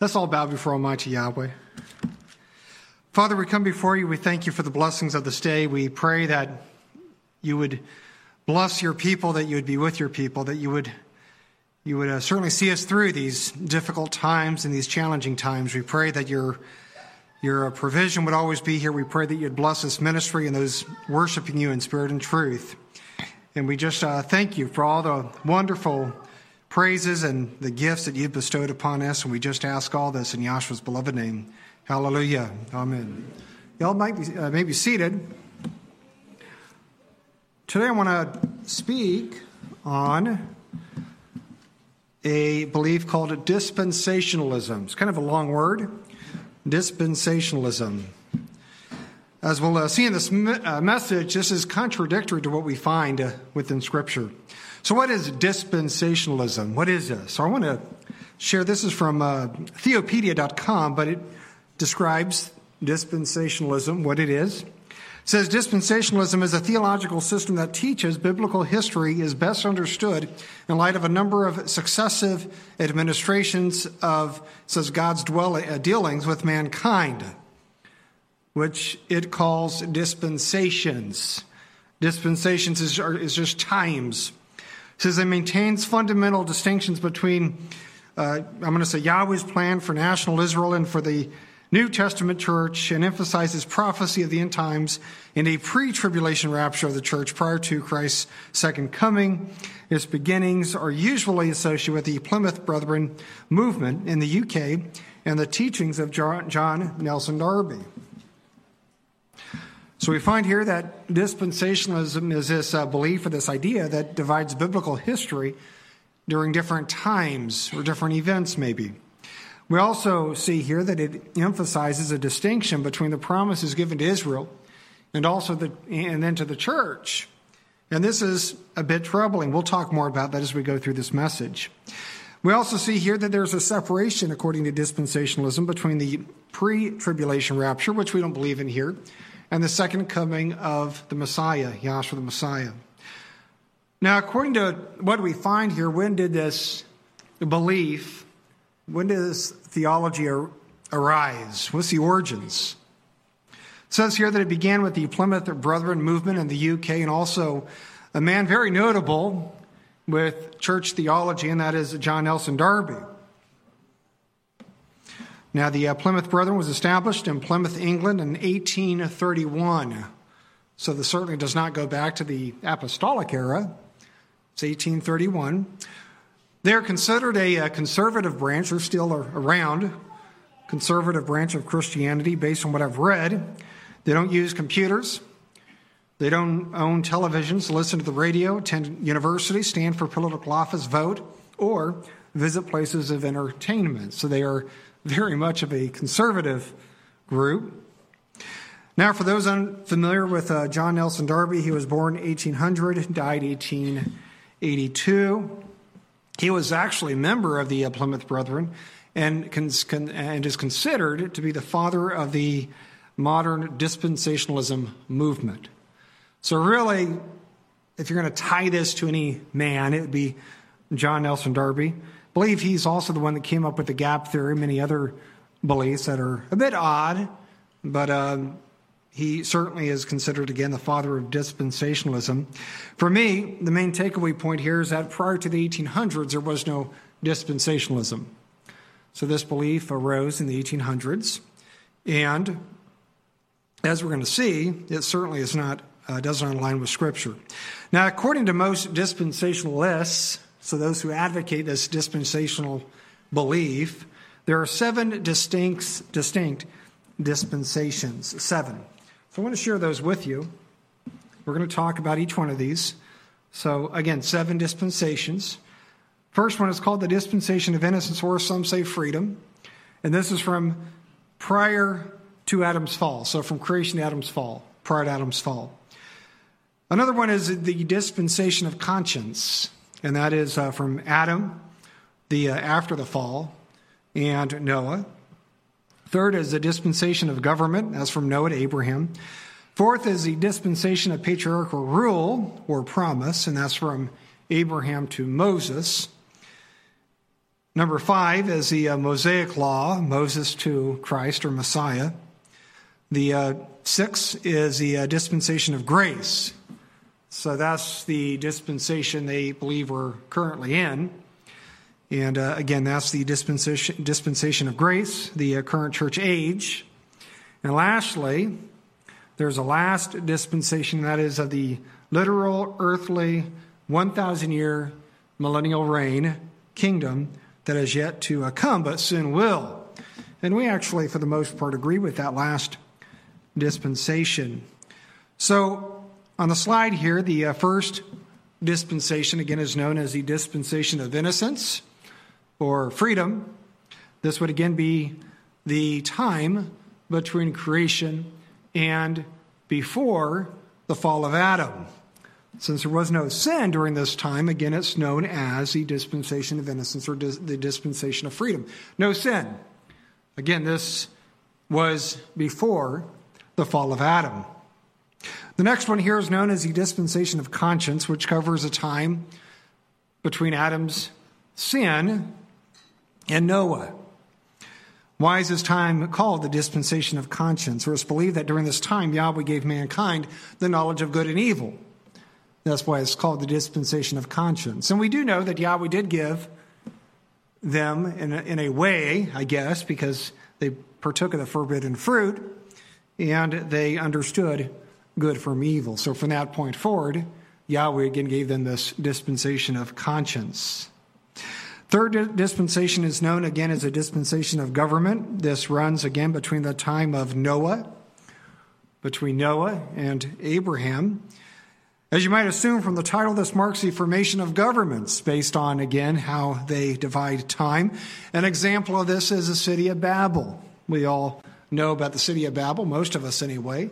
Let's all bow before Almighty Yahweh. Father, we come before you. We thank you for the blessings of this day. We pray that you would bless your people, that you would be with your people, that you would you would uh, certainly see us through these difficult times and these challenging times. We pray that your your uh, provision would always be here. We pray that you'd bless this ministry and those worshiping you in spirit and truth. And we just uh, thank you for all the wonderful praises and the gifts that you've bestowed upon us. And we just ask all this in Yahshua's beloved name. Hallelujah. Amen. Y'all might be, uh, may be seated. Today I want to speak on a belief called dispensationalism. It's kind of a long word. Dispensationalism. As we'll uh, see in this me- uh, message, this is contradictory to what we find uh, within Scripture. So, what is dispensationalism? What is this? So, I want to share this is from uh, theopedia.com, but it describes dispensationalism, what it is. It says dispensationalism is a theological system that teaches biblical history is best understood in light of a number of successive administrations of says God's dwell, uh, dealings with mankind, which it calls dispensations. Dispensations is, is just times says it maintains fundamental distinctions between, uh, I'm going to say, Yahweh's plan for national Israel and for the New Testament church and emphasizes prophecy of the end times in a pre tribulation rapture of the church prior to Christ's second coming. Its beginnings are usually associated with the Plymouth Brethren movement in the UK and the teachings of John Nelson Darby. So we find here that dispensationalism is this uh, belief or this idea that divides biblical history during different times or different events, maybe. We also see here that it emphasizes a distinction between the promises given to Israel and also the, and then to the church. And this is a bit troubling. We'll talk more about that as we go through this message. We also see here that there's a separation, according to dispensationalism, between the pre tribulation rapture, which we don't believe in here, and the second coming of the Messiah, Yahshua the Messiah. Now, according to what we find here, when did this belief, when did this theology arise? What's the origins? It says here that it began with the Plymouth Brethren movement in the UK and also a man very notable with church theology, and that is John Nelson Darby. Now, the uh, Plymouth Brethren was established in Plymouth, England in 1831. So this certainly does not go back to the apostolic era. It's 1831. They're considered a, a conservative branch. They're still around. Conservative branch of Christianity, based on what I've read. They don't use computers. They don't own televisions, listen to the radio, attend university, stand for political office, vote, or visit places of entertainment. So they are very much of a conservative group. Now, for those unfamiliar with uh, John Nelson Darby, he was born 1800, died 1882. He was actually a member of the uh, Plymouth Brethren and, cons- con- and is considered to be the father of the modern dispensationalism movement. So, really, if you're going to tie this to any man, it would be John Nelson Darby believe he's also the one that came up with the gap theory, many other beliefs that are a bit odd, but um, he certainly is considered, again, the father of dispensationalism. For me, the main takeaway point here is that prior to the 1800s, there was no dispensationalism. So this belief arose in the 1800s, and as we're going to see, it certainly is not uh, doesn't align with Scripture. Now, according to most dispensationalists, so those who advocate this dispensational belief, there are seven distinct, distinct dispensations. Seven. So I want to share those with you. We're going to talk about each one of these. So again, seven dispensations. First one is called the dispensation of innocence, or some say freedom. And this is from prior to Adam's fall. So from creation to Adam's fall, prior to Adam's fall. Another one is the dispensation of conscience and that is uh, from Adam, the uh, after the fall, and Noah. Third is the dispensation of government, as from Noah to Abraham. Fourth is the dispensation of patriarchal rule or promise, and that's from Abraham to Moses. Number five is the uh, Mosaic Law, Moses to Christ or Messiah. The uh, six is the uh, dispensation of grace. So that's the dispensation they believe we're currently in. And uh, again, that's the dispensation, dispensation of grace, the uh, current church age. And lastly, there's a last dispensation, that is of the literal, earthly, 1,000 year millennial reign kingdom that is yet to uh, come, but soon will. And we actually, for the most part, agree with that last dispensation. So, on the slide here, the uh, first dispensation, again, is known as the dispensation of innocence or freedom. This would again be the time between creation and before the fall of Adam. Since there was no sin during this time, again, it's known as the dispensation of innocence or dis- the dispensation of freedom. No sin. Again, this was before the fall of Adam. The next one here is known as the dispensation of conscience, which covers a time between Adam's sin and Noah. Why is this time called the dispensation of conscience? For it's believed that during this time, Yahweh gave mankind the knowledge of good and evil. That's why it's called the dispensation of conscience. And we do know that Yahweh did give them in a, in a way, I guess, because they partook of the forbidden fruit and they understood good from evil. So from that point forward, Yahweh again gave them this dispensation of conscience. Third dispensation is known again as a dispensation of government. This runs again between the time of Noah, between Noah and Abraham. As you might assume from the title, this marks the formation of governments based on, again, how they divide time. An example of this is the city of Babel. We all know about the city of Babel, most of us anyway.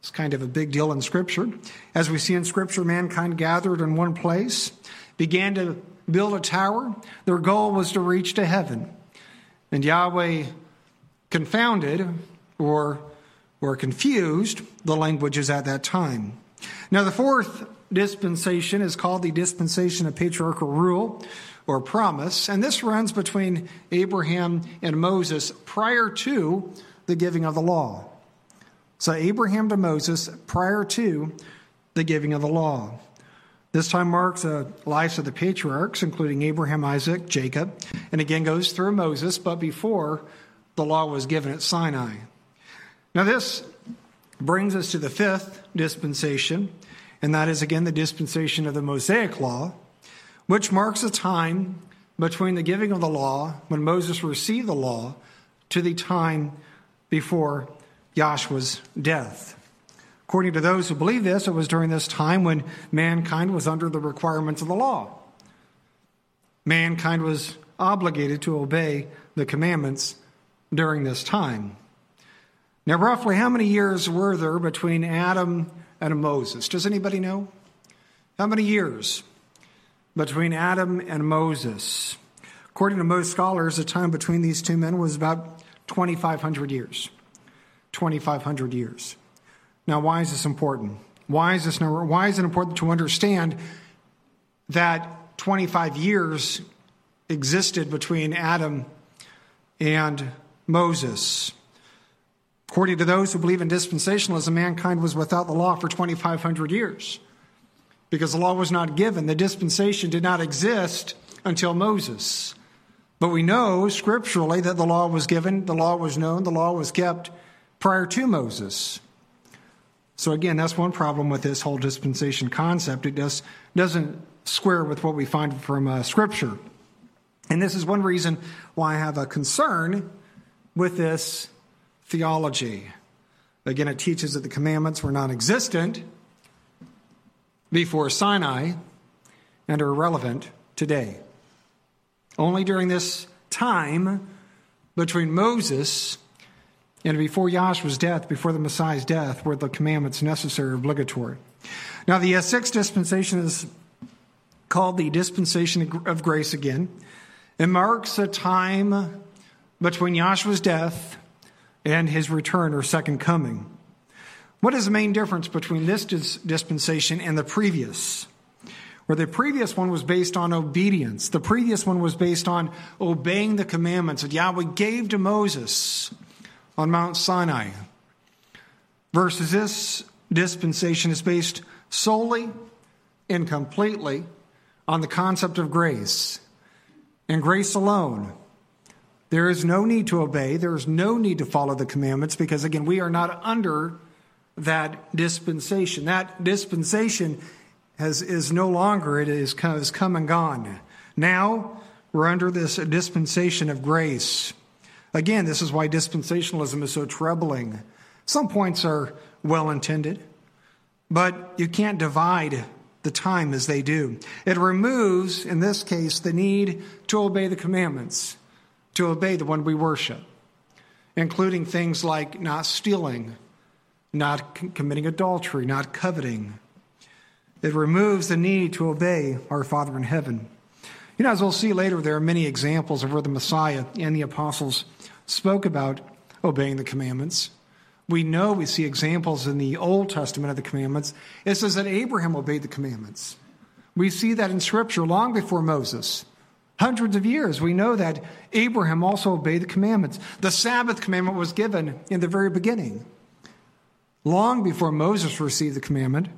It's kind of a big deal in Scripture. As we see in Scripture, mankind gathered in one place, began to build a tower. Their goal was to reach to heaven. And Yahweh confounded or, or confused the languages at that time. Now, the fourth dispensation is called the dispensation of patriarchal rule or promise, and this runs between Abraham and Moses prior to the giving of the law. So, Abraham to Moses prior to the giving of the law. This time marks the lives of the patriarchs, including Abraham, Isaac, Jacob, and again goes through Moses, but before the law was given at Sinai. Now, this brings us to the fifth dispensation, and that is again the dispensation of the Mosaic Law, which marks a time between the giving of the law, when Moses received the law, to the time before Joshua's death. According to those who believe this, it was during this time when mankind was under the requirements of the law. Mankind was obligated to obey the commandments during this time. Now, roughly how many years were there between Adam and Moses? Does anybody know? How many years between Adam and Moses? According to most scholars, the time between these two men was about 2,500 years. 2,500 years. Now, why is this important? Why is this number? Why is it important to understand that 25 years existed between Adam and Moses? According to those who believe in dispensationalism, mankind was without the law for 2,500 years because the law was not given. The dispensation did not exist until Moses. But we know scripturally that the law was given, the law was known, the law was kept prior to Moses. So, again, that's one problem with this whole dispensation concept. It does, doesn't square with what we find from uh, Scripture. And this is one reason why I have a concern with this theology. Again, it teaches that the commandments were non existent before Sinai and are irrelevant today. Only during this time between Moses and before Yahshua's death, before the Messiah's death, were the commandments necessary or obligatory. Now, the uh, sixth dispensation is called the dispensation of grace again. It marks a time between Yahshua's death and his return or second coming. What is the main difference between this dispensation and the previous? where the previous one was based on obedience. The previous one was based on obeying the commandments that Yahweh gave to Moses on Mount Sinai. Versus this dispensation is based solely and completely on the concept of grace and grace alone. There is no need to obey. There is no need to follow the commandments because, again, we are not under that dispensation. That dispensation has, is no longer, it is, has come and gone. Now we're under this dispensation of grace. Again, this is why dispensationalism is so troubling. Some points are well intended, but you can't divide the time as they do. It removes, in this case, the need to obey the commandments, to obey the one we worship, including things like not stealing, not committing adultery, not coveting. It removes the need to obey our Father in heaven. You know, as we'll see later, there are many examples of where the Messiah and the apostles spoke about obeying the commandments. We know we see examples in the Old Testament of the commandments. It says that Abraham obeyed the commandments. We see that in Scripture long before Moses. Hundreds of years, we know that Abraham also obeyed the commandments. The Sabbath commandment was given in the very beginning, long before Moses received the commandment.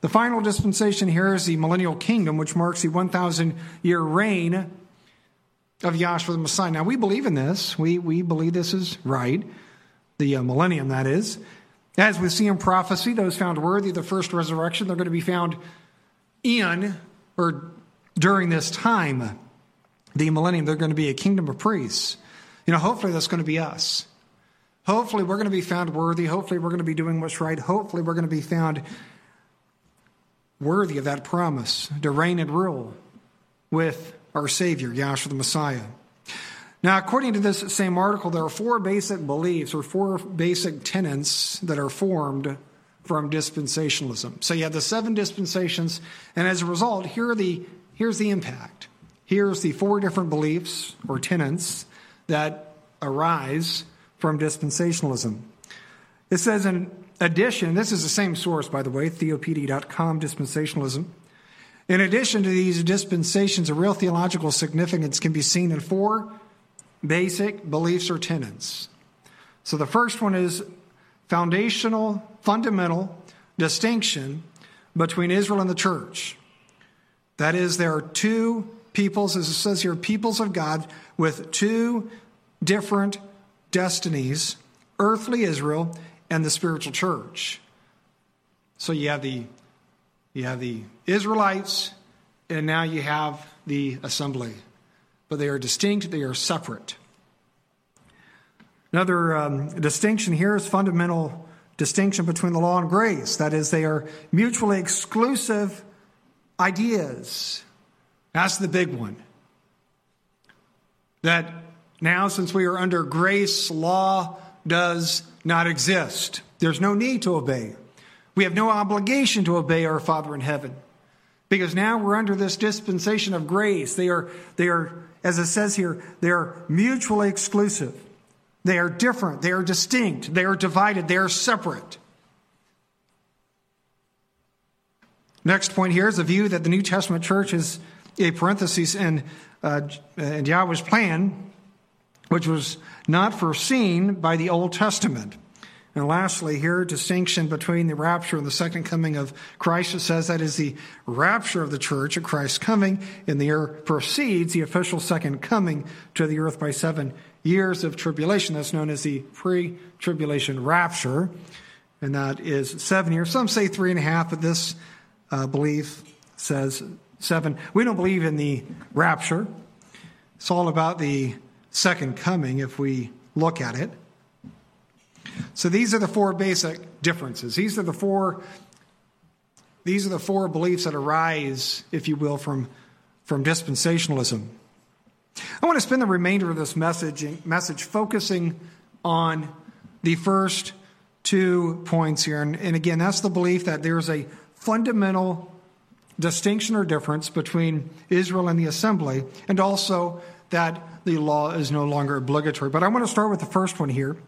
The final dispensation here is the millennial kingdom, which marks the 1,000 year reign of Yahshua the Messiah. Now, we believe in this. We, we believe this is right the uh, millennium, that is. As we see in prophecy, those found worthy of the first resurrection, they're going to be found in or during this time, the millennium. They're going to be a kingdom of priests. You know, hopefully that's going to be us. Hopefully we're going to be found worthy. Hopefully we're going to be doing what's right. Hopefully we're going to be found worthy of that promise to reign and rule with our Savior, Yahshua the Messiah. Now, according to this same article, there are four basic beliefs or four basic tenets that are formed from dispensationalism. So you have the seven dispensations, and as a result, here the, here's the impact. Here's the four different beliefs or tenets that arise from dispensationalism. It says, in addition, this is the same source, by the way, theopedia.com, dispensationalism. In addition to these dispensations, a real theological significance can be seen in four basic beliefs or tenets. So the first one is foundational, fundamental distinction between Israel and the church. That is, there are two peoples, as it says here, peoples of God with two different destinies earthly Israel and the spiritual church. So you have the you have the Israelites, and now you have the assembly but they are distinct, they are separate. Another um, distinction here is fundamental distinction between the law and grace. That is, they are mutually exclusive ideas. That's the big one. That now, since we are under grace, law does not exist. There's no need to obey. We have no obligation to obey our Father in heaven. Because now we're under this dispensation of grace. They are, they are as it says here, they are mutually exclusive. They are different. They are distinct. They are divided. They are separate. Next point here is a view that the New Testament church is a parenthesis in, uh, in Yahweh's plan, which was not foreseen by the Old Testament. And lastly, here, distinction between the rapture and the second coming of Christ. It says that is the rapture of the church at Christ's coming, and the year precedes the official second coming to the earth by seven years of tribulation. That's known as the pre tribulation rapture, and that is seven years. Some say three and a half, but this uh, belief says seven. We don't believe in the rapture. It's all about the second coming if we look at it. So these are the four basic differences. These are the four these are the four beliefs that arise, if you will, from, from dispensationalism. I want to spend the remainder of this message, message focusing on the first two points here. And, and again, that's the belief that there's a fundamental distinction or difference between Israel and the assembly, and also that the law is no longer obligatory. But I want to start with the first one here.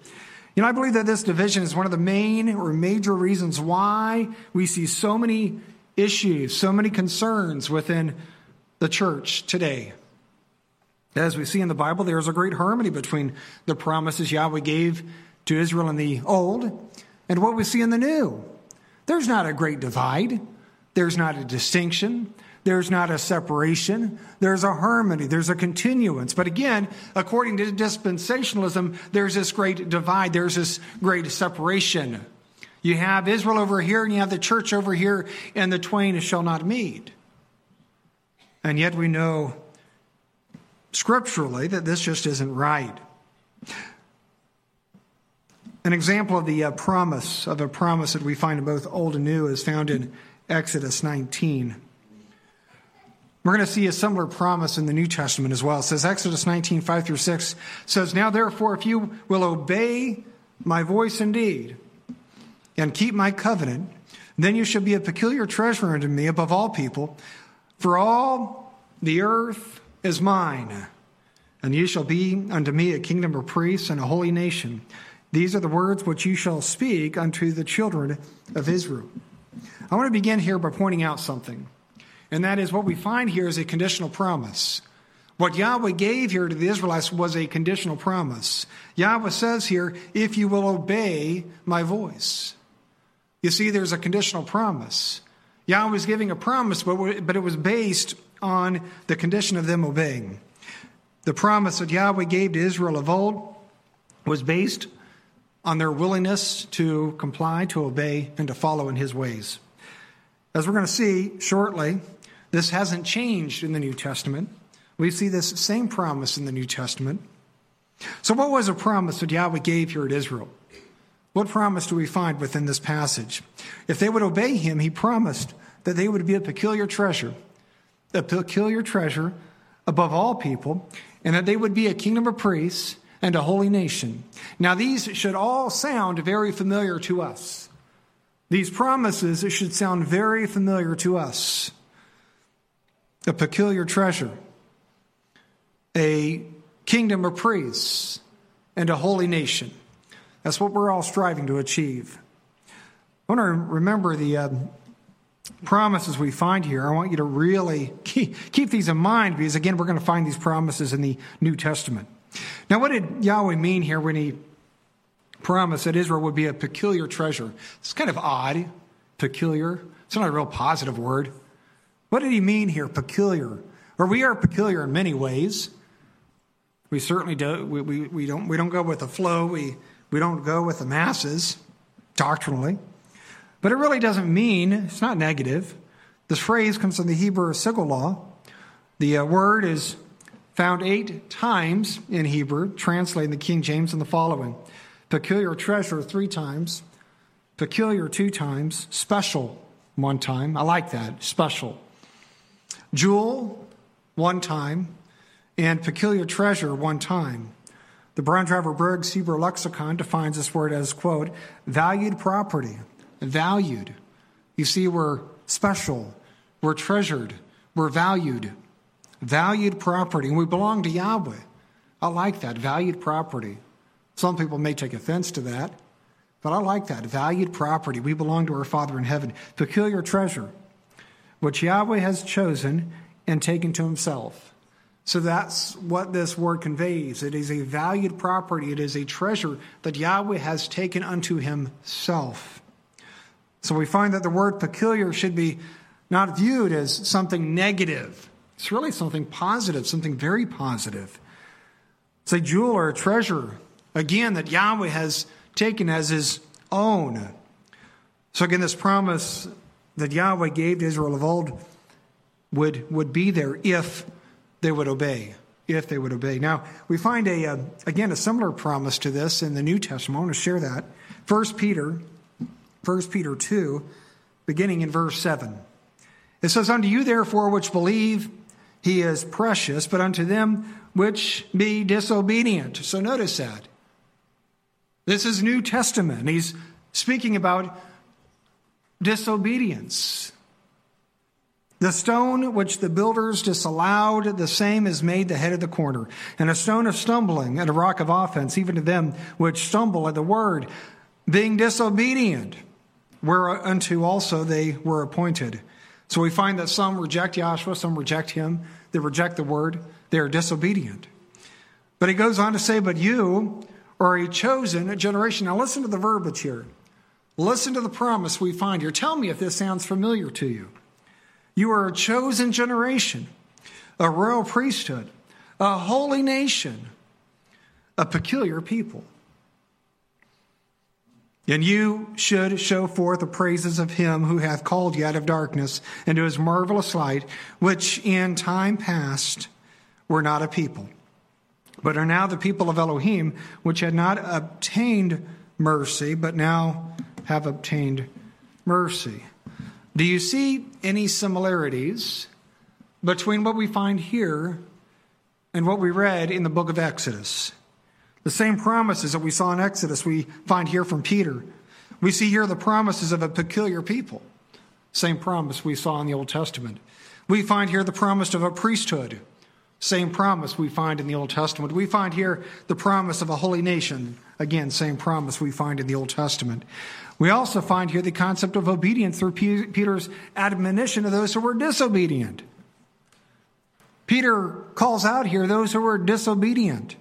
You know, I believe that this division is one of the main or major reasons why we see so many issues, so many concerns within the church today. As we see in the Bible, there is a great harmony between the promises Yahweh gave to Israel in the Old and what we see in the New. There's not a great divide, there's not a distinction, there's not a separation, there's a harmony, there's a continuance. But again, according to dispensationalism, there's this great divide, there's this great separation. You have Israel over here, and you have the church over here, and the twain shall not meet. And yet we know scripturally that this just isn't right. An example of the uh, promise, of a promise that we find in both Old and New, is found in Exodus 19. We're going to see a similar promise in the New Testament as well. It says, Exodus 19, 5 through 6 says, Now therefore, if you will obey my voice indeed, and keep my covenant, then you shall be a peculiar treasure unto me above all people, for all the earth is mine, and you shall be unto me a kingdom of priests and a holy nation. These are the words which you shall speak unto the children of Israel. I want to begin here by pointing out something, and that is what we find here is a conditional promise. What Yahweh gave here to the Israelites was a conditional promise. Yahweh says here, if you will obey my voice. You see, there's a conditional promise. Yahweh was giving a promise, but, but it was based on the condition of them obeying. The promise that Yahweh gave to Israel of old was based on their willingness to comply, to obey, and to follow in his ways. As we're going to see shortly, this hasn't changed in the New Testament. We see this same promise in the New Testament. So, what was a promise that Yahweh gave here at Israel? What promise do we find within this passage? If they would obey him, he promised that they would be a peculiar treasure, a peculiar treasure above all people, and that they would be a kingdom of priests and a holy nation. Now, these should all sound very familiar to us. These promises should sound very familiar to us. A peculiar treasure, a kingdom of priests, and a holy nation. That's what we're all striving to achieve. I want to remember the uh, promises we find here. I want you to really keep, keep these in mind because, again, we're going to find these promises in the New Testament. Now, what did Yahweh mean here when he promised that Israel would be a peculiar treasure? It's kind of odd, peculiar. It's not a real positive word. What did he mean here, peculiar? Or we are peculiar in many ways. We certainly do. We, we, we, don't, we don't go with the flow. We, we don't go with the masses doctrinally. But it really doesn't mean, it's not negative. This phrase comes from the Hebrew sigolah. The uh, word is found eight times in Hebrew, translating the King James in the following peculiar treasure three times, peculiar two times, special one time. I like that, special. Jewel one time, and peculiar treasure one time. The Brown Driver Briggs Hebrew Lexicon defines this word as, quote, valued property. Valued. You see, we're special, we're treasured, we're valued. Valued property. And we belong to Yahweh. I like that, valued property. Some people may take offense to that, but I like that. Valued property. We belong to our Father in heaven. Peculiar treasure, which Yahweh has chosen and taken to himself. So that's what this word conveys. It is a valued property, it is a treasure that Yahweh has taken unto himself. So we find that the word peculiar should be not viewed as something negative. It's really something positive, something very positive. It's a jewel or a treasure, again, that Yahweh has taken as his own. So again, this promise that Yahweh gave to Israel of old would, would be there if they would obey, if they would obey. Now, we find a, uh, again, a similar promise to this in the New Testament. I want to share that. 1 Peter, 1 Peter 2, beginning in verse 7. It says, Unto you, therefore, which believe, he is precious, but unto them which be disobedient. So notice that. This is New Testament. He's speaking about disobedience. The stone which the builders disallowed, the same is made the head of the corner, and a stone of stumbling and a rock of offense, even to them which stumble at the word, being disobedient, whereunto also they were appointed. So we find that some reject Yahshua, some reject him, they reject the word, they are disobedient. But he goes on to say, But you are a chosen generation. Now listen to the verbiage here. Listen to the promise we find here. Tell me if this sounds familiar to you. You are a chosen generation, a royal priesthood, a holy nation, a peculiar people. And you should show forth the praises of him who hath called you out of darkness into his marvelous light, which in time past were not a people, but are now the people of Elohim, which had not obtained mercy, but now have obtained mercy. Do you see any similarities between what we find here and what we read in the book of Exodus? The same promises that we saw in Exodus, we find here from Peter. We see here the promises of a peculiar people. Same promise we saw in the Old Testament. We find here the promise of a priesthood. Same promise we find in the Old Testament. We find here the promise of a holy nation. Again, same promise we find in the Old Testament. We also find here the concept of obedience through Peter's admonition of those who were disobedient. Peter calls out here those who were disobedient.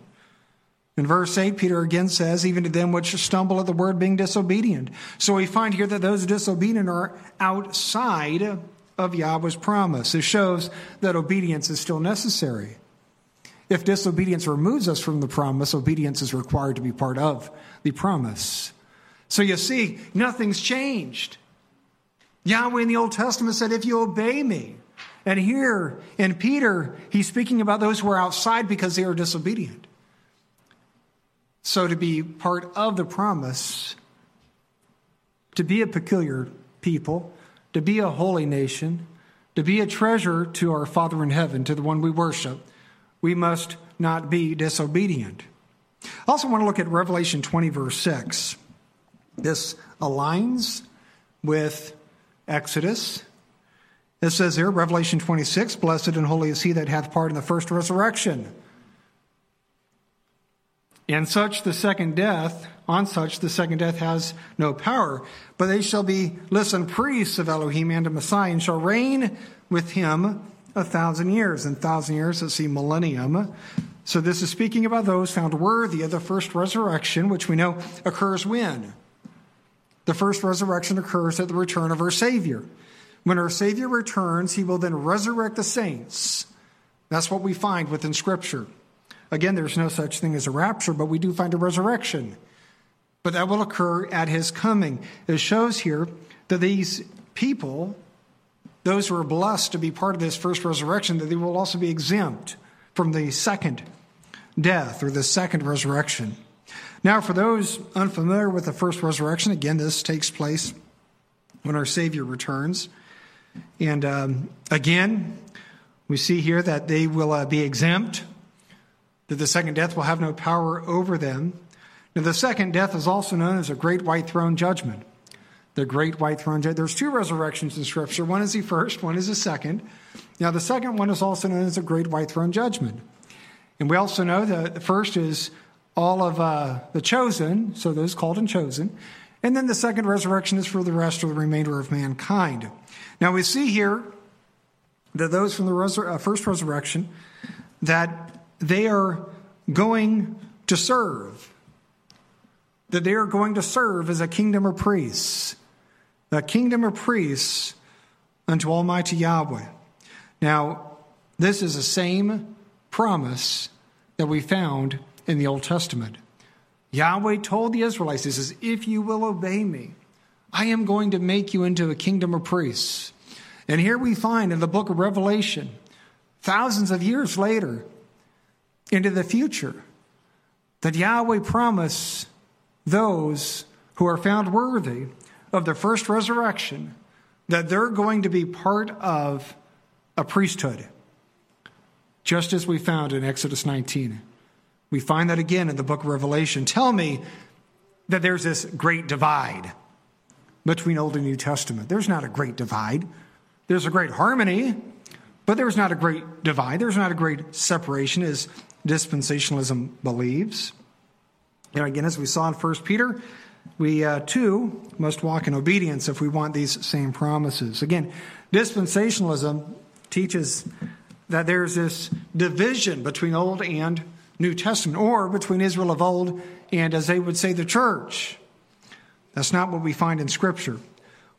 In verse 8, Peter again says, even to them which stumble at the word being disobedient. So we find here that those disobedient are outside of Yahweh's promise. It shows that obedience is still necessary. If disobedience removes us from the promise, obedience is required to be part of the promise. So you see, nothing's changed. Yahweh in the Old Testament said, If you obey me. And here in Peter, he's speaking about those who are outside because they are disobedient. So, to be part of the promise, to be a peculiar people, to be a holy nation, to be a treasure to our Father in heaven, to the one we worship, we must not be disobedient. I also want to look at Revelation 20, verse 6. This aligns with Exodus. It says here, Revelation 26, Blessed and holy is he that hath part in the first resurrection. And such the second death, on such the second death has no power. But they shall be, listen, priests of Elohim and of Messiah, and shall reign with him a thousand years. And thousand years, let's see, millennium. So this is speaking about those found worthy of the first resurrection, which we know occurs when? The first resurrection occurs at the return of our Savior. When our Savior returns, he will then resurrect the saints. That's what we find within Scripture. Again, there's no such thing as a rapture, but we do find a resurrection. But that will occur at his coming. It shows here that these people, those who are blessed to be part of this first resurrection, that they will also be exempt from the second death or the second resurrection. Now, for those unfamiliar with the first resurrection, again, this takes place when our Savior returns. And um, again, we see here that they will uh, be exempt that the second death will have no power over them. Now, the second death is also known as a great white throne judgment. The great white throne judgment. There's two resurrections in Scripture. One is the first, one is the second. Now, the second one is also known as a great white throne judgment. And we also know that the first is all of uh, the chosen, so those called and chosen. And then the second resurrection is for the rest or the remainder of mankind. Now, we see here that those from the resur- uh, first resurrection, that they are going to serve. That they are going to serve as a kingdom of priests, a kingdom of priests unto Almighty Yahweh. Now, this is the same promise that we found in the Old Testament. Yahweh told the Israelites, He says, If you will obey me, I am going to make you into a kingdom of priests. And here we find in the book of Revelation, thousands of years later, into the future that Yahweh promised those who are found worthy of the first resurrection that they're going to be part of a priesthood, just as we found in Exodus 19. We find that again in the book of Revelation. Tell me that there's this great divide between Old and New Testament. There's not a great divide. There's a great harmony, but there's not a great divide. There's not a great separation, as dispensationalism believes. And again, as we saw in 1 Peter, we uh, too must walk in obedience if we want these same promises. Again, dispensationalism teaches that there's this division between Old and New Testament, or between Israel of old and, as they would say, the church. That's not what we find in Scripture.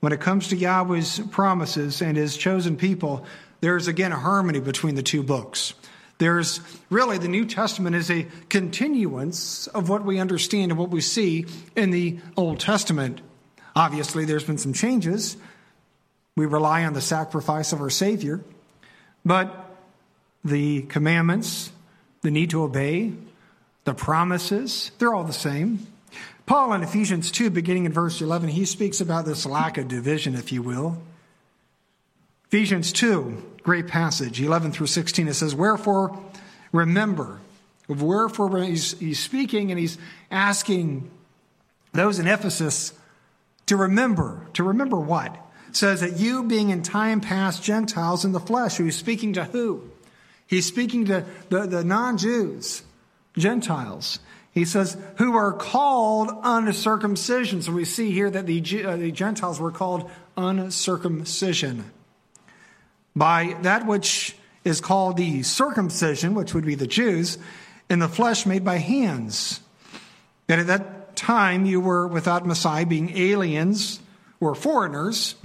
When it comes to Yahweh's promises and his chosen people, there's again a harmony between the two books. There's really the New Testament is a continuance of what we understand and what we see in the Old Testament. Obviously, there's been some changes. We rely on the sacrifice of our Savior, but the commandments, the need to obey, the promises, they're all the same. Paul in Ephesians 2, beginning in verse 11, he speaks about this lack of division, if you will. Ephesians 2, great passage, 11 through 16, it says, Wherefore, remember. Wherefore, he's, he's speaking and he's asking those in Ephesus to remember. To remember what? It says that you, being in time past Gentiles in the flesh, who's speaking to who? He's speaking to the, the non Jews, Gentiles. He says, who are called uncircumcision. So we see here that the, uh, the Gentiles were called uncircumcision by that which is called the circumcision, which would be the Jews, in the flesh made by hands. And at that time you were without Messiah, being aliens or foreigners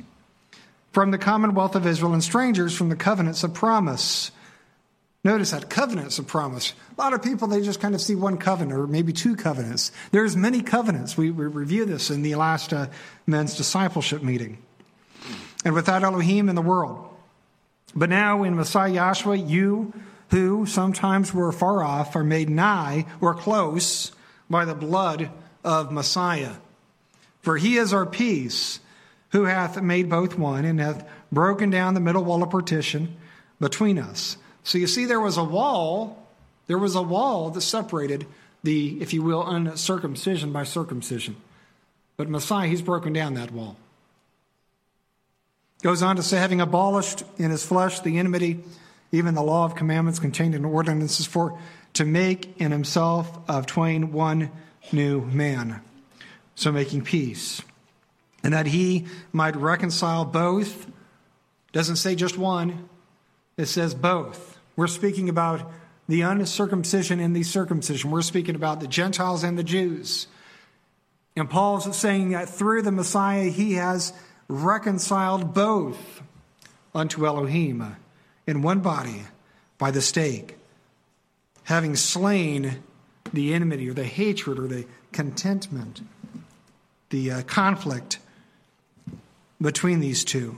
from the commonwealth of Israel and strangers from the covenants of promise. Notice that covenants of promise. A lot of people they just kind of see one covenant or maybe two covenants. There's many covenants. We, we review this in the last uh, men's discipleship meeting. And without Elohim in the world. But now in Messiah Yahshua, you who sometimes were far off are made nigh or close by the blood of Messiah. For he is our peace, who hath made both one and hath broken down the middle wall of partition between us. So you see, there was a wall, there was a wall that separated the, if you will, uncircumcision by circumcision. But Messiah, he's broken down that wall. Goes on to say, having abolished in his flesh the enmity, even the law of commandments contained in ordinances, for to make in himself of twain one new man. So making peace. And that he might reconcile both. Doesn't say just one, it says both. We're speaking about the uncircumcision and the circumcision. We're speaking about the Gentiles and the Jews. And Paul's saying that through the Messiah, he has reconciled both unto Elohim in one body by the stake, having slain the enmity or the hatred or the contentment, the uh, conflict between these two.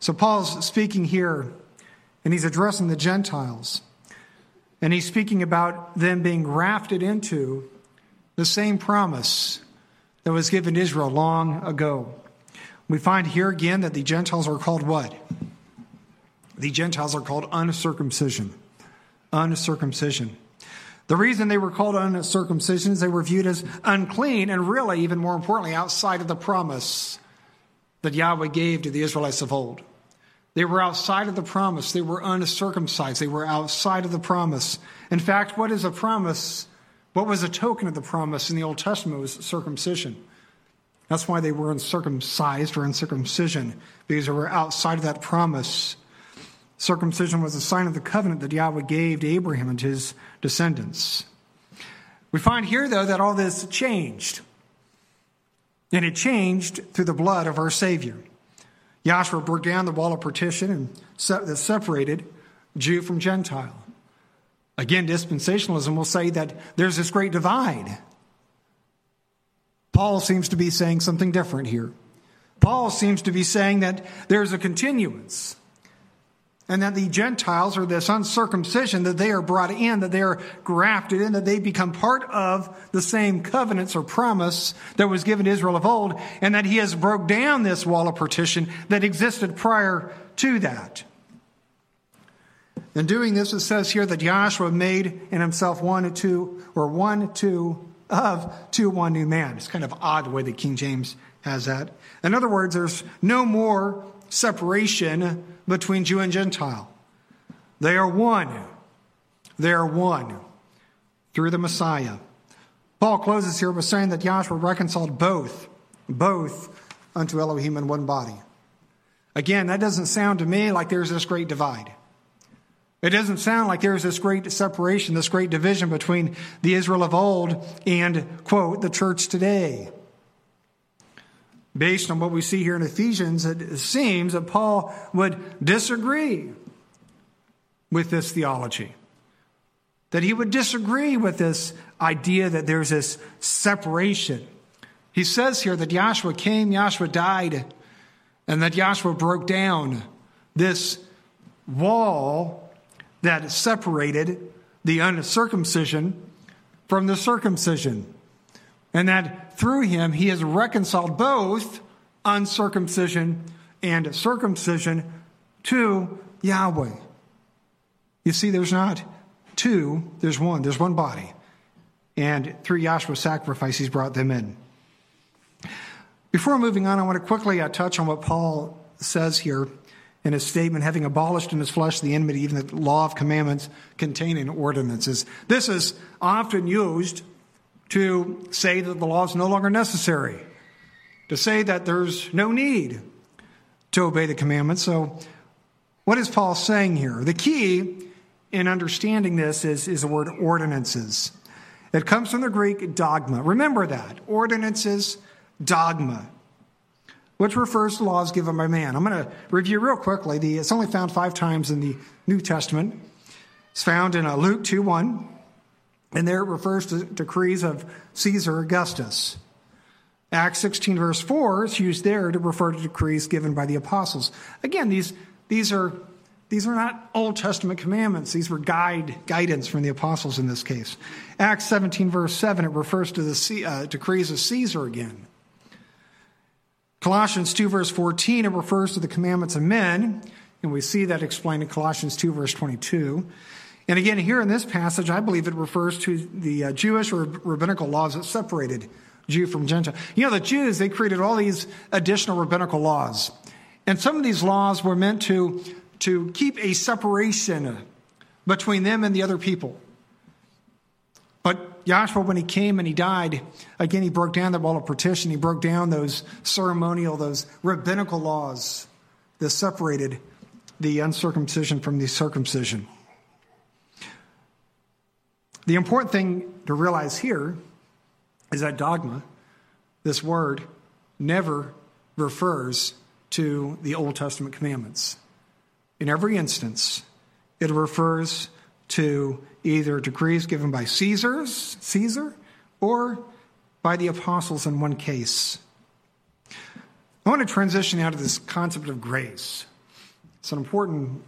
So Paul's speaking here, and he's addressing the Gentiles. And he's speaking about them being grafted into the same promise that was given Israel long ago. We find here again that the Gentiles are called what? The Gentiles are called uncircumcision. Uncircumcision. The reason they were called uncircumcision is they were viewed as unclean and really, even more importantly, outside of the promise that Yahweh gave to the Israelites of old. They were outside of the promise. They were uncircumcised. They were outside of the promise. In fact, what is a promise what was a token of the promise in the Old Testament was circumcision. That's why they were uncircumcised or uncircumcision, because they were outside of that promise. Circumcision was a sign of the covenant that Yahweh gave to Abraham and his descendants. We find here, though, that all this changed. And it changed through the blood of our Savior. Yahshua broke down the wall of partition and that separated Jew from Gentile. Again, dispensationalism will say that there's this great divide. Paul seems to be saying something different here. Paul seems to be saying that there's a continuance and that the Gentiles or this uncircumcision that they are brought in, that they are grafted in, that they become part of the same covenants or promise that was given to Israel of old, and that he has broke down this wall of partition that existed prior to that. In doing this, it says here that Yahshua made in himself one and two, or one, two, of two, one new man. It's kind of odd the way that King James has that. In other words, there's no more separation between Jew and Gentile. They are one. They are one through the Messiah. Paul closes here by saying that Yahshua reconciled both, both unto Elohim in one body. Again, that doesn't sound to me like there's this great divide. It doesn't sound like there's this great separation, this great division between the Israel of old and, quote, the church today. Based on what we see here in Ephesians, it seems that Paul would disagree with this theology. That he would disagree with this idea that there's this separation. He says here that Yahshua came, Yahshua died, and that Yahshua broke down this wall that separated the uncircumcision from the circumcision. And that through him he has reconciled both uncircumcision and circumcision to Yahweh. You see, there's not two, there's one. There's one body. And through Yahshua's sacrifice, he's brought them in. Before moving on, I want to quickly uh, touch on what Paul says here in his statement, having abolished in his flesh the enmity, even the law of commandments containing ordinances. This is often used to say that the law is no longer necessary, to say that there's no need to obey the commandments. So, what is Paul saying here? The key in understanding this is, is the word ordinances. It comes from the Greek dogma. Remember that. Ordinances, dogma, which refers to laws given by man. I'm going to review real quickly. The, it's only found five times in the New Testament. It's found in uh, Luke 2 1, and there it refers to decrees of Caesar Augustus. Acts 16, verse 4 is used there to refer to decrees given by the apostles. Again, these, these are these are not Old Testament commandments. These were guide, guidance from the apostles in this case. Acts 17, verse 7, it refers to the uh, decrees of Caesar again. Colossians 2, verse 14, it refers to the commandments of men, and we see that explained in Colossians 2, verse 22. And again, here in this passage, I believe it refers to the uh, Jewish or rabbinical laws that separated Jew from Gentile. You know, the Jews, they created all these additional rabbinical laws. And some of these laws were meant to to keep a separation between them and the other people. But Yahshua, when he came and he died, again, he broke down the wall of partition. He broke down those ceremonial, those rabbinical laws that separated the uncircumcision from the circumcision. The important thing to realize here is that dogma, this word, never refers to the Old Testament commandments. In every instance, it refers to either decrees given by Caesar's, Caesar or by the apostles in one case. I want to transition out of this concept of grace. It's an important,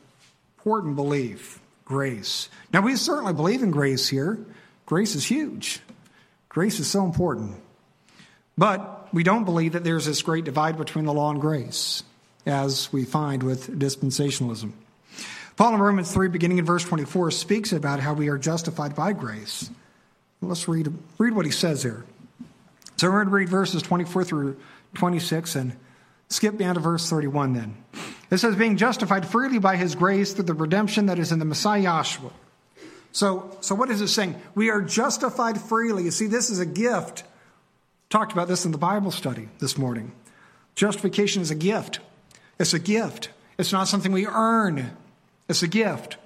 important belief, grace. Now, we certainly believe in grace here. Grace is huge. Grace is so important. But we don't believe that there's this great divide between the law and grace as we find with dispensationalism. Paul in Romans 3, beginning in verse 24, speaks about how we are justified by grace. Let's read, read what he says here. So we're going to read verses 24 through 26 and skip down to verse 31 then. It says, being justified freely by his grace through the redemption that is in the Messiah Yahshua. So, so what is it saying? We are justified freely. You see, this is a gift. Talked about this in the Bible study this morning. Justification is a gift. It's a gift. It's not something we earn. It's a gift.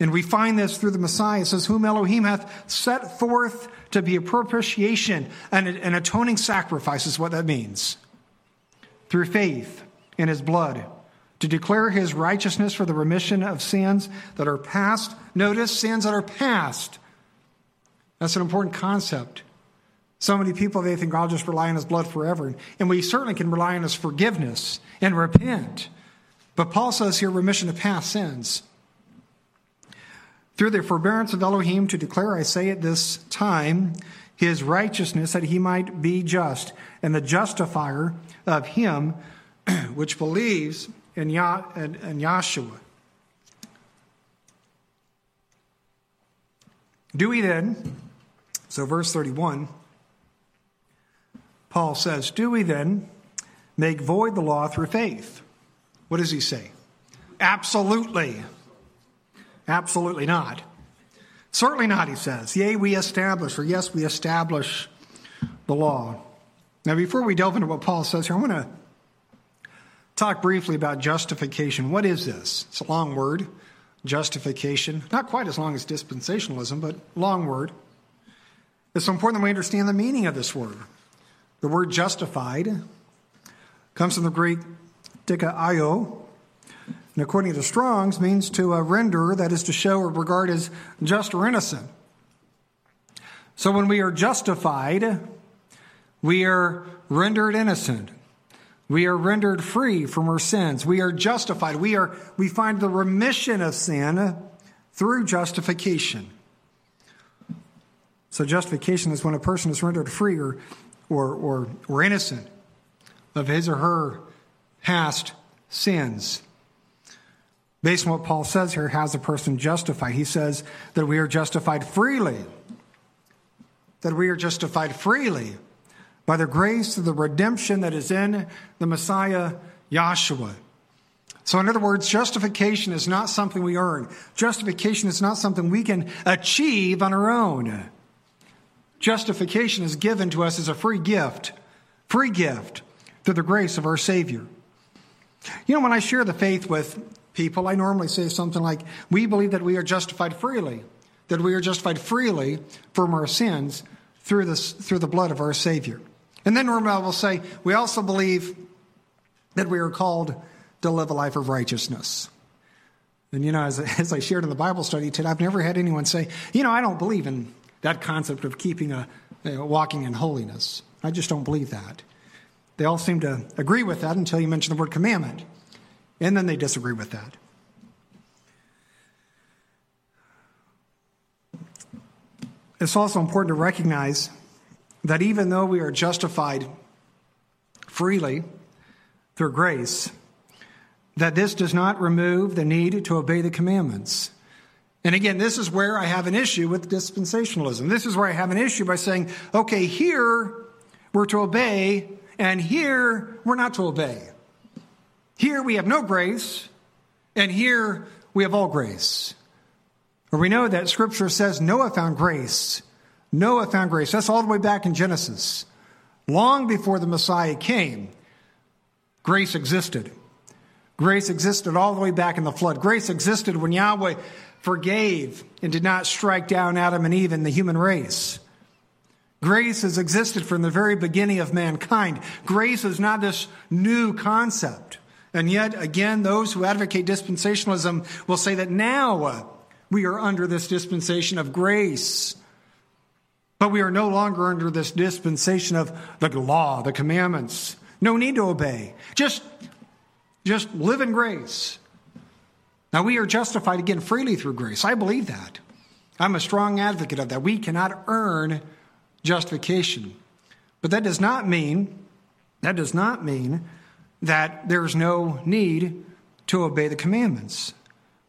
And we find this through the Messiah. It says, Whom Elohim hath set forth to be a propitiation and an atoning sacrifice, is what that means. Through faith in his blood, to declare his righteousness for the remission of sins that are past. Notice, sins that are past. That's an important concept. So many people, they think, I'll just rely on his blood forever. And we certainly can rely on his forgiveness and repent. But Paul says here remission of past sins. Through the forbearance of Elohim to declare, I say at this time, his righteousness that he might be just and the justifier of him which believes in, Yah- in, Yahshua. Do we then, so verse 31, Paul says, Do we then make void the law through faith? What does he say? Absolutely. Absolutely not. Certainly not, he says. Yea, we establish, or yes, we establish the law. Now, before we delve into what Paul says here, I want to talk briefly about justification. What is this? It's a long word, justification. Not quite as long as dispensationalism, but long word. It's important that we understand the meaning of this word. The word justified comes from the Greek dikaio, and according to Strong's, means to uh, render, that is to show or regard as just or innocent. So when we are justified, we are rendered innocent. We are rendered free from our sins. We are justified. We are we find the remission of sin through justification. So justification is when a person is rendered free or or or, or innocent of his or her past sins. Based on what Paul says here, how's a person justified? He says that we are justified freely. That we are justified freely by the grace of the redemption that is in the Messiah, Yahshua. So, in other words, justification is not something we earn. Justification is not something we can achieve on our own. Justification is given to us as a free gift, free gift through the grace of our Savior. You know, when I share the faith with people, I normally say something like, We believe that we are justified freely, that we are justified freely from our sins through, this, through the blood of our Savior. And then normally I will say, We also believe that we are called to live a life of righteousness. And, you know, as, as I shared in the Bible study today, I've never had anyone say, You know, I don't believe in that concept of keeping a, walking in holiness. I just don't believe that. They all seem to agree with that until you mention the word commandment. And then they disagree with that. It's also important to recognize that even though we are justified freely through grace, that this does not remove the need to obey the commandments. And again, this is where I have an issue with dispensationalism. This is where I have an issue by saying, okay, here we're to obey, and here we're not to obey. Here we have no grace, and here we have all grace. Or we know that scripture says Noah found grace. Noah found grace. That's all the way back in Genesis. Long before the Messiah came, grace existed. Grace existed all the way back in the flood. Grace existed when Yahweh forgave and did not strike down Adam and Eve and the human race. Grace has existed from the very beginning of mankind. Grace is not this new concept. And yet, again, those who advocate dispensationalism will say that now uh, we are under this dispensation of grace. But we are no longer under this dispensation of the law, the commandments. No need to obey. Just, just live in grace. Now, we are justified again freely through grace. I believe that. I'm a strong advocate of that. We cannot earn justification. But that does not mean, that does not mean that there's no need to obey the commandments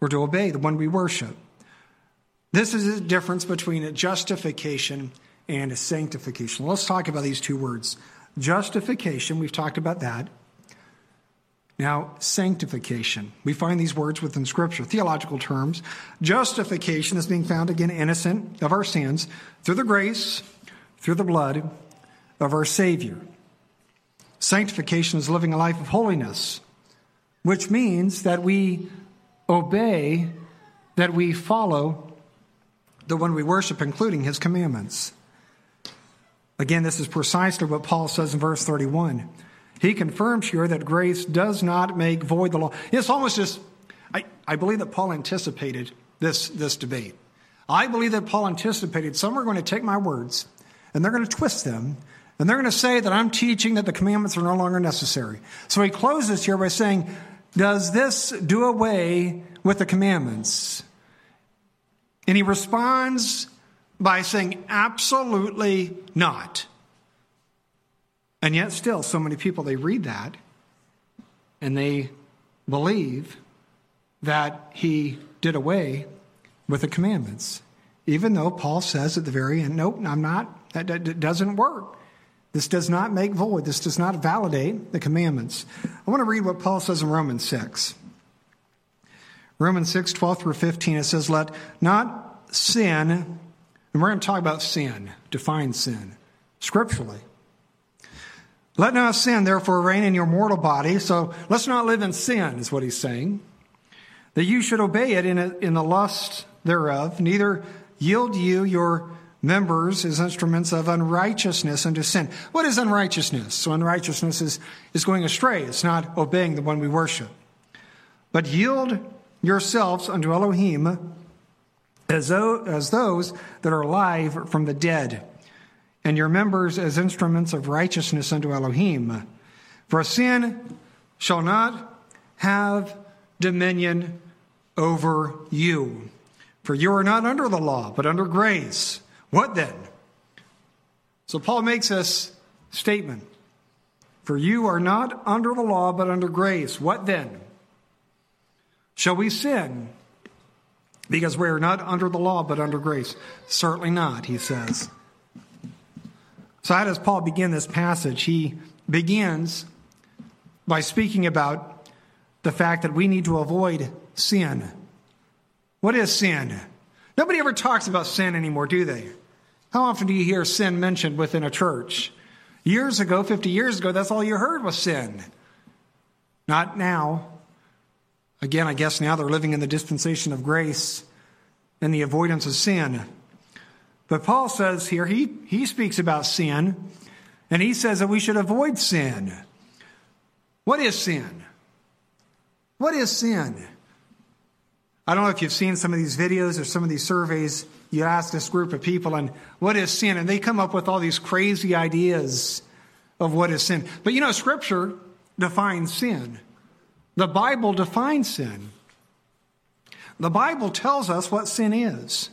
or to obey the one we worship. This is the difference between a justification and a sanctification. Let's talk about these two words. Justification, we've talked about that. Now, sanctification. We find these words within Scripture, theological terms. Justification is being found again innocent of our sins through the grace, through the blood of our Savior. Sanctification is living a life of holiness, which means that we obey, that we follow the one we worship, including his commandments. Again, this is precisely what Paul says in verse 31. He confirms here that grace does not make void the law. It's almost just, I, I believe that Paul anticipated this, this debate. I believe that Paul anticipated some are going to take my words and they're going to twist them and they're going to say that I'm teaching that the commandments are no longer necessary. So he closes here by saying, Does this do away with the commandments? And he responds by saying, Absolutely not. And yet, still, so many people, they read that and they believe that he did away with the commandments. Even though Paul says at the very end, nope, I'm not, that, doesn't work. This does not make void. This does not validate the commandments. I want to read what Paul says in Romans 6. Romans 6, 12 through 15, it says, Let not sin, and we're going to talk about sin, define sin scripturally. Let not sin therefore reign in your mortal body. So let's not live in sin, is what he's saying. That you should obey it in, a, in the lust thereof, neither yield you your members as instruments of unrighteousness unto sin. What is unrighteousness? So unrighteousness is, is going astray. It's not obeying the one we worship. But yield yourselves unto Elohim as, though, as those that are alive from the dead, and your members as instruments of righteousness unto Elohim. For sin shall not have dominion over you. For you are not under the law, but under grace. What then? So Paul makes this statement For you are not under the law, but under grace. What then? Shall we sin? Because we are not under the law, but under grace. Certainly not, he says. So, how does Paul begin this passage? He begins by speaking about the fact that we need to avoid sin. What is sin? Nobody ever talks about sin anymore, do they? How often do you hear sin mentioned within a church? Years ago, 50 years ago, that's all you heard was sin. Not now. Again, I guess now they're living in the dispensation of grace and the avoidance of sin. But Paul says here, he, he speaks about sin, and he says that we should avoid sin. What is sin? What is sin? I don't know if you've seen some of these videos or some of these surveys you ask this group of people, and what is sin? And they come up with all these crazy ideas of what is sin. But you know, Scripture defines sin, the Bible defines sin. The Bible tells us what sin is.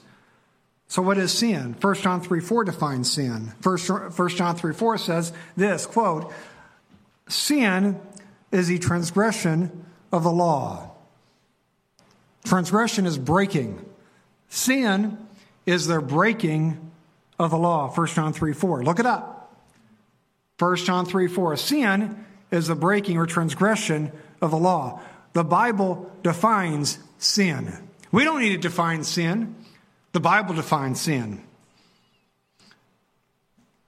So, what is sin? 1 John 3 4 defines sin. 1 John 3 4 says this quote, Sin is the transgression of the law. Transgression is breaking. Sin is their breaking of the law. 1 John 3 4. Look it up. 1 John 3 4. Sin is the breaking or transgression of the law. The Bible defines sin. We don't need to define sin. The Bible defines sin.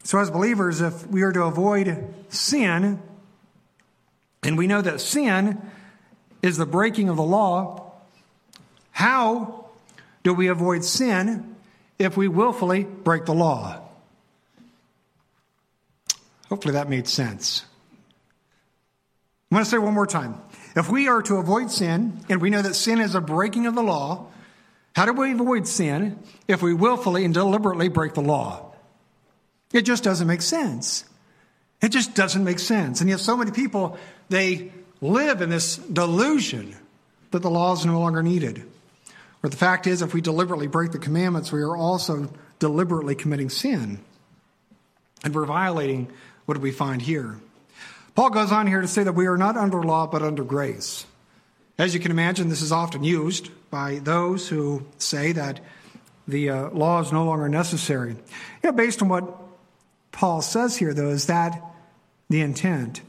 So, as believers, if we are to avoid sin, and we know that sin is the breaking of the law, how do we avoid sin if we willfully break the law. Hopefully that made sense. I want to say one more time. If we are to avoid sin, and we know that sin is a breaking of the law, how do we avoid sin if we willfully and deliberately break the law? It just doesn't make sense. It just doesn't make sense. And yet, so many people, they live in this delusion that the law is no longer needed. But the fact is, if we deliberately break the commandments, we are also deliberately committing sin. And we're violating what we find here? Paul goes on here to say that we are not under law, but under grace. As you can imagine, this is often used by those who say that the uh, law is no longer necessary. You know, based on what Paul says here, though, is that the intent?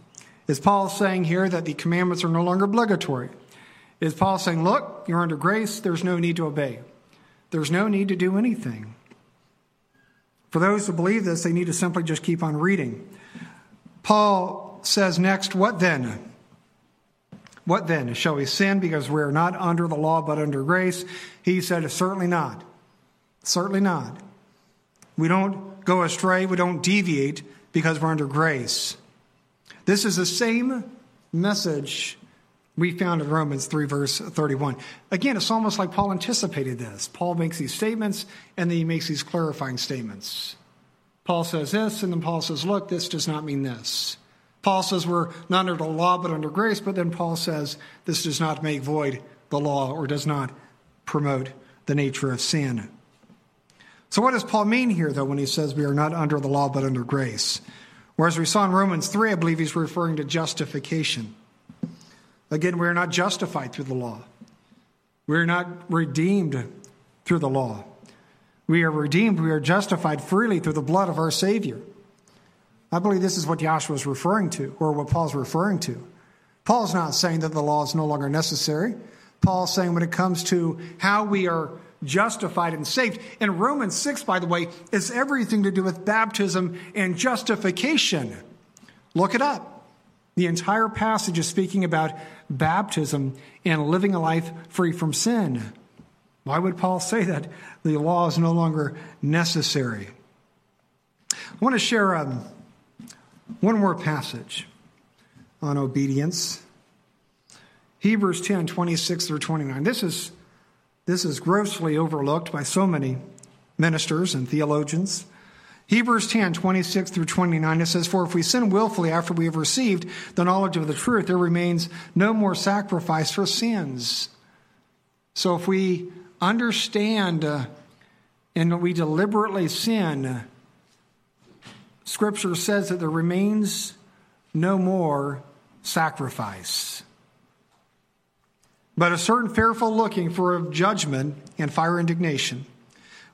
Is Paul saying here that the commandments are no longer obligatory? Is Paul saying, look, you're under grace, there's no need to obey? There's no need to do anything. For those who believe this, they need to simply just keep on reading. Paul says next, what then? What then? Shall we sin because we are not under the law but under grace? He said, certainly not. Certainly not. We don't go astray, we don't deviate because we're under grace. This is the same message we found in Romans 3, verse 31. Again, it's almost like Paul anticipated this. Paul makes these statements and then he makes these clarifying statements. Paul says this, and then Paul says, Look, this does not mean this. Paul says we're not under the law but under grace, but then Paul says this does not make void the law or does not promote the nature of sin. So, what does Paul mean here, though, when he says we are not under the law but under grace? Whereas we saw in Romans 3, I believe he's referring to justification. Again, we are not justified through the law. We are not redeemed through the law. We are redeemed, we are justified freely through the blood of our Savior. I believe this is what Yahshua is referring to, or what Paul's referring to. Paul's not saying that the law is no longer necessary. Paul's saying when it comes to how we are justified and saved. And Romans 6, by the way, is everything to do with baptism and justification. Look it up. The entire passage is speaking about baptism and living a life free from sin. Why would Paul say that the law is no longer necessary? I want to share um, one more passage on obedience. Hebrews 10 26 through 29. This is, this is grossly overlooked by so many ministers and theologians. Hebrews 10 26 through 29, it says, For if we sin willfully after we have received the knowledge of the truth, there remains no more sacrifice for sins. So if we understand uh, and we deliberately sin, Scripture says that there remains no more sacrifice. But a certain fearful looking for of judgment and fire indignation,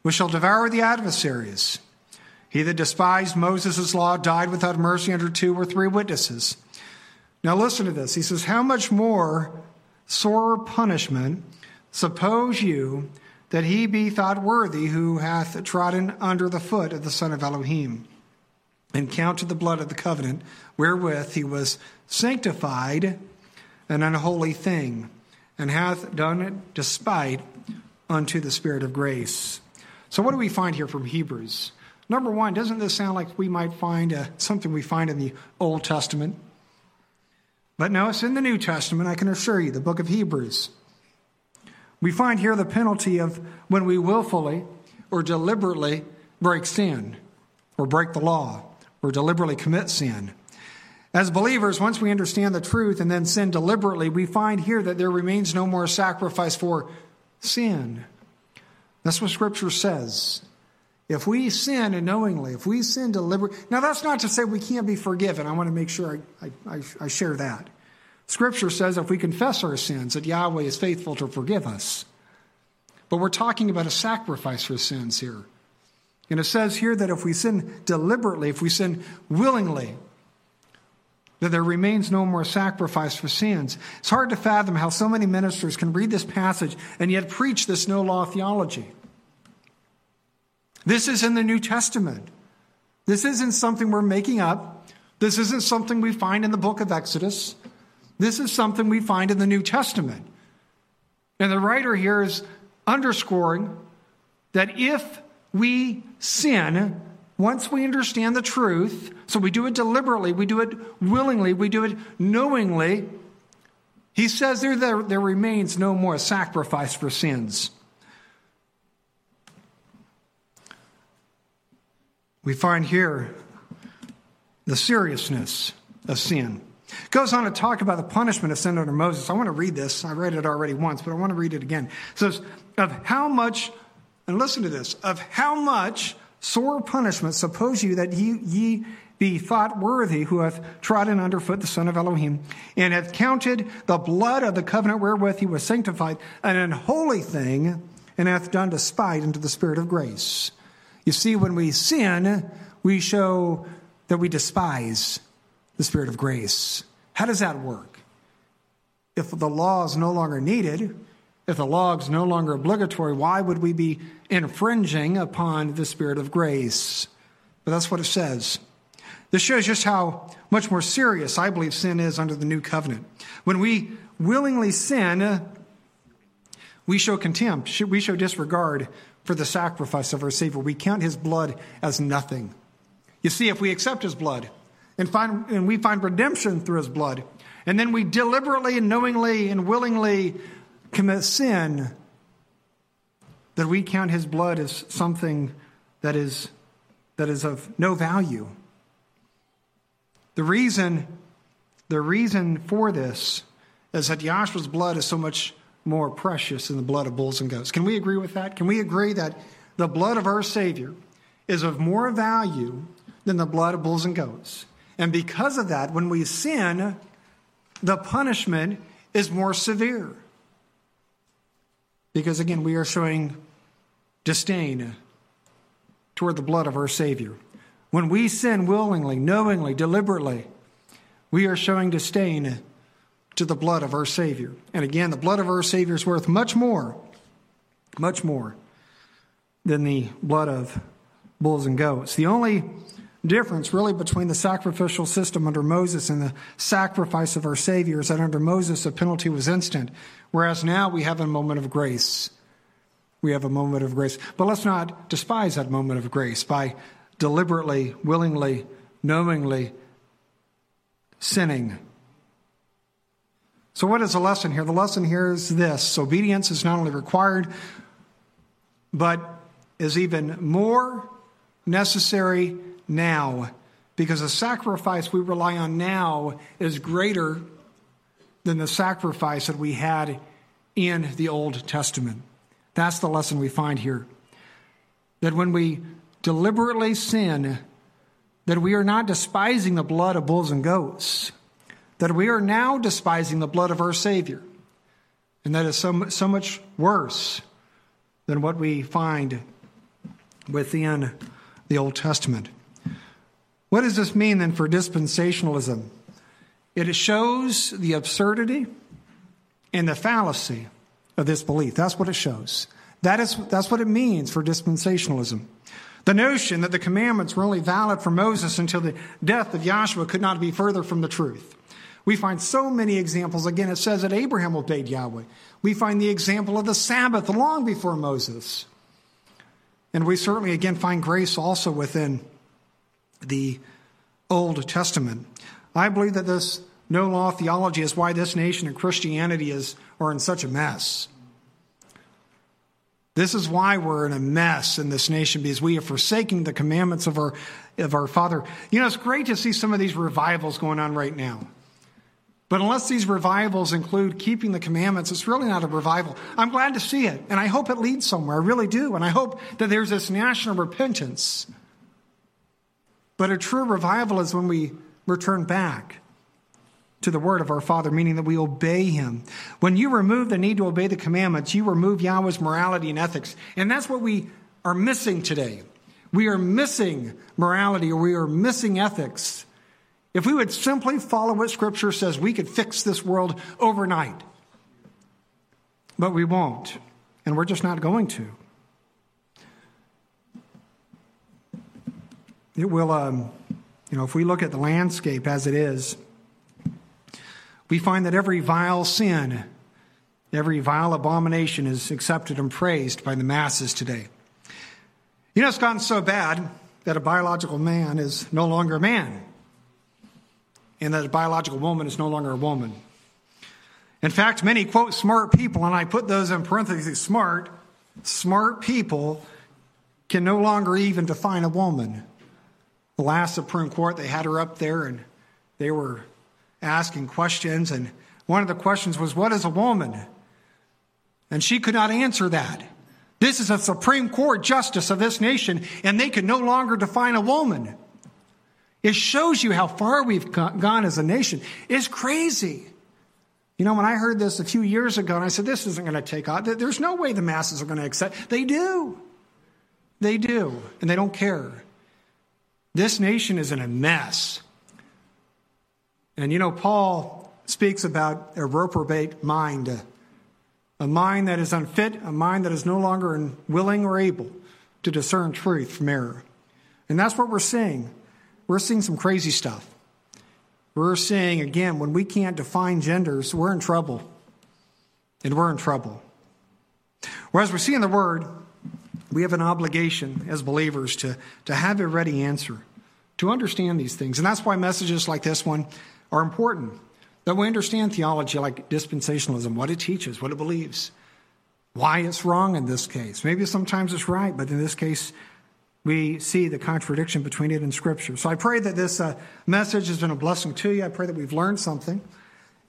which shall devour the adversaries. He that despised Moses' law died without mercy under two or three witnesses. Now listen to this. He says, How much more sore punishment suppose you that he be thought worthy who hath trodden under the foot of the Son of Elohim? and counted the blood of the covenant wherewith he was sanctified an unholy thing, and hath done it despite unto the Spirit of grace. So, what do we find here from Hebrews? Number one, doesn't this sound like we might find uh, something we find in the Old Testament? But no, it's in the New Testament, I can assure you, the book of Hebrews. We find here the penalty of when we willfully or deliberately break sin or break the law or deliberately commit sin. As believers, once we understand the truth and then sin deliberately, we find here that there remains no more sacrifice for sin. That's what Scripture says. If we sin unknowingly, if we sin deliberately, now that's not to say we can't be forgiven. I want to make sure I, I, I share that. Scripture says if we confess our sins, that Yahweh is faithful to forgive us. But we're talking about a sacrifice for sins here. And it says here that if we sin deliberately, if we sin willingly, that there remains no more sacrifice for sins. It's hard to fathom how so many ministers can read this passage and yet preach this no law theology. This is in the New Testament. This isn't something we're making up. This isn't something we find in the book of Exodus. This is something we find in the New Testament. And the writer here is underscoring that if we sin once we understand the truth. So we do it deliberately, we do it willingly, we do it knowingly. He says there, there, there remains no more sacrifice for sins. We find here the seriousness of sin. It Goes on to talk about the punishment of sin under Moses. I want to read this. I read it already once, but I want to read it again. It says, Of how much and listen to this of how much sore punishment suppose you that ye, ye be thought worthy who hath trodden underfoot the Son of Elohim, and hath counted the blood of the covenant wherewith he was sanctified an unholy thing, and hath done despite unto the Spirit of grace. You see, when we sin, we show that we despise the Spirit of grace. How does that work? If the law is no longer needed, if the law is no longer obligatory, why would we be infringing upon the Spirit of grace? But that's what it says. This shows just how much more serious I believe sin is under the new covenant. When we willingly sin, we show contempt, we show disregard for the sacrifice of our Savior. We count his blood as nothing. You see, if we accept his blood and, find, and we find redemption through his blood, and then we deliberately and knowingly and willingly commit sin, that we count his blood as something that is, that is of no value. The reason, the reason for this is that Yahshua's blood is so much more precious than the blood of bulls and goats. Can we agree with that? Can we agree that the blood of our Savior is of more value than the blood of bulls and goats? And because of that, when we sin, the punishment is more severe. Because again, we are showing disdain toward the blood of our Savior. When we sin willingly, knowingly, deliberately, we are showing disdain to the blood of our Savior. And again, the blood of our Savior is worth much more much more than the blood of bulls and goats. The only difference really between the sacrificial system under Moses and the sacrifice of our Savior is that under Moses the penalty was instant, whereas now we have a moment of grace. We have a moment of grace. But let's not despise that moment of grace by deliberately, willingly, knowingly sinning. So, what is the lesson here? The lesson here is this obedience is not only required, but is even more necessary now because the sacrifice we rely on now is greater than the sacrifice that we had in the Old Testament. That's the lesson we find here. That when we deliberately sin, that we are not despising the blood of bulls and goats, that we are now despising the blood of our Savior. And that is so, so much worse than what we find within the Old Testament. What does this mean then for dispensationalism? It shows the absurdity and the fallacy of this belief. That's what it shows. That is, that's what it means for dispensationalism. The notion that the commandments were only valid for Moses until the death of Yahshua could not be further from the truth. We find so many examples. Again, it says that Abraham obeyed Yahweh. We find the example of the Sabbath long before Moses. And we certainly, again, find grace also within the Old Testament. I believe that this no law theology is why this nation and Christianity is, are in such a mess. This is why we're in a mess in this nation because we are forsaking the commandments of our, of our Father. You know, it's great to see some of these revivals going on right now. But unless these revivals include keeping the commandments, it's really not a revival. I'm glad to see it, and I hope it leads somewhere. I really do. And I hope that there's this national repentance. But a true revival is when we return back to the word of our Father, meaning that we obey Him. When you remove the need to obey the commandments, you remove Yahweh's morality and ethics. And that's what we are missing today. We are missing morality or we are missing ethics if we would simply follow what Scripture says, we could fix this world overnight. But we won't, and we're just not going to. It will, um, you know, if we look at the landscape as it is, we find that every vile sin, every vile abomination is accepted and praised by the masses today. You know, it's gotten so bad that a biological man is no longer a man and that a biological woman is no longer a woman. In fact, many quote smart people, and I put those in parentheses smart, smart people can no longer even define a woman. The last Supreme Court, they had her up there and they were asking questions, and one of the questions was, What is a woman? And she could not answer that. This is a Supreme Court justice of this nation, and they can no longer define a woman. It shows you how far we've gone as a nation. It's crazy. You know, when I heard this a few years ago, and I said, this isn't going to take off, there's no way the masses are going to accept. They do. They do. And they don't care. This nation is in a mess. And you know, Paul speaks about a reprobate mind, a mind that is unfit, a mind that is no longer willing or able to discern truth from error. And that's what we're seeing we're seeing some crazy stuff. We're seeing, again, when we can't define genders, we're in trouble. And we're in trouble. Whereas we see in the Word, we have an obligation as believers to, to have a ready answer, to understand these things. And that's why messages like this one are important. That we understand theology like dispensationalism, what it teaches, what it believes, why it's wrong in this case. Maybe sometimes it's right, but in this case, we see the contradiction between it and Scripture. So I pray that this uh, message has been a blessing to you. I pray that we've learned something.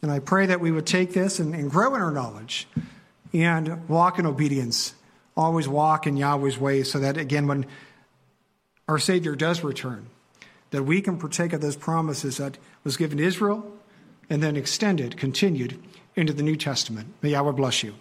And I pray that we would take this and, and grow in our knowledge and walk in obedience. Always walk in Yahweh's ways so that, again, when our Savior does return, that we can partake of those promises that was given to Israel and then extended, continued into the New Testament. May Yahweh bless you.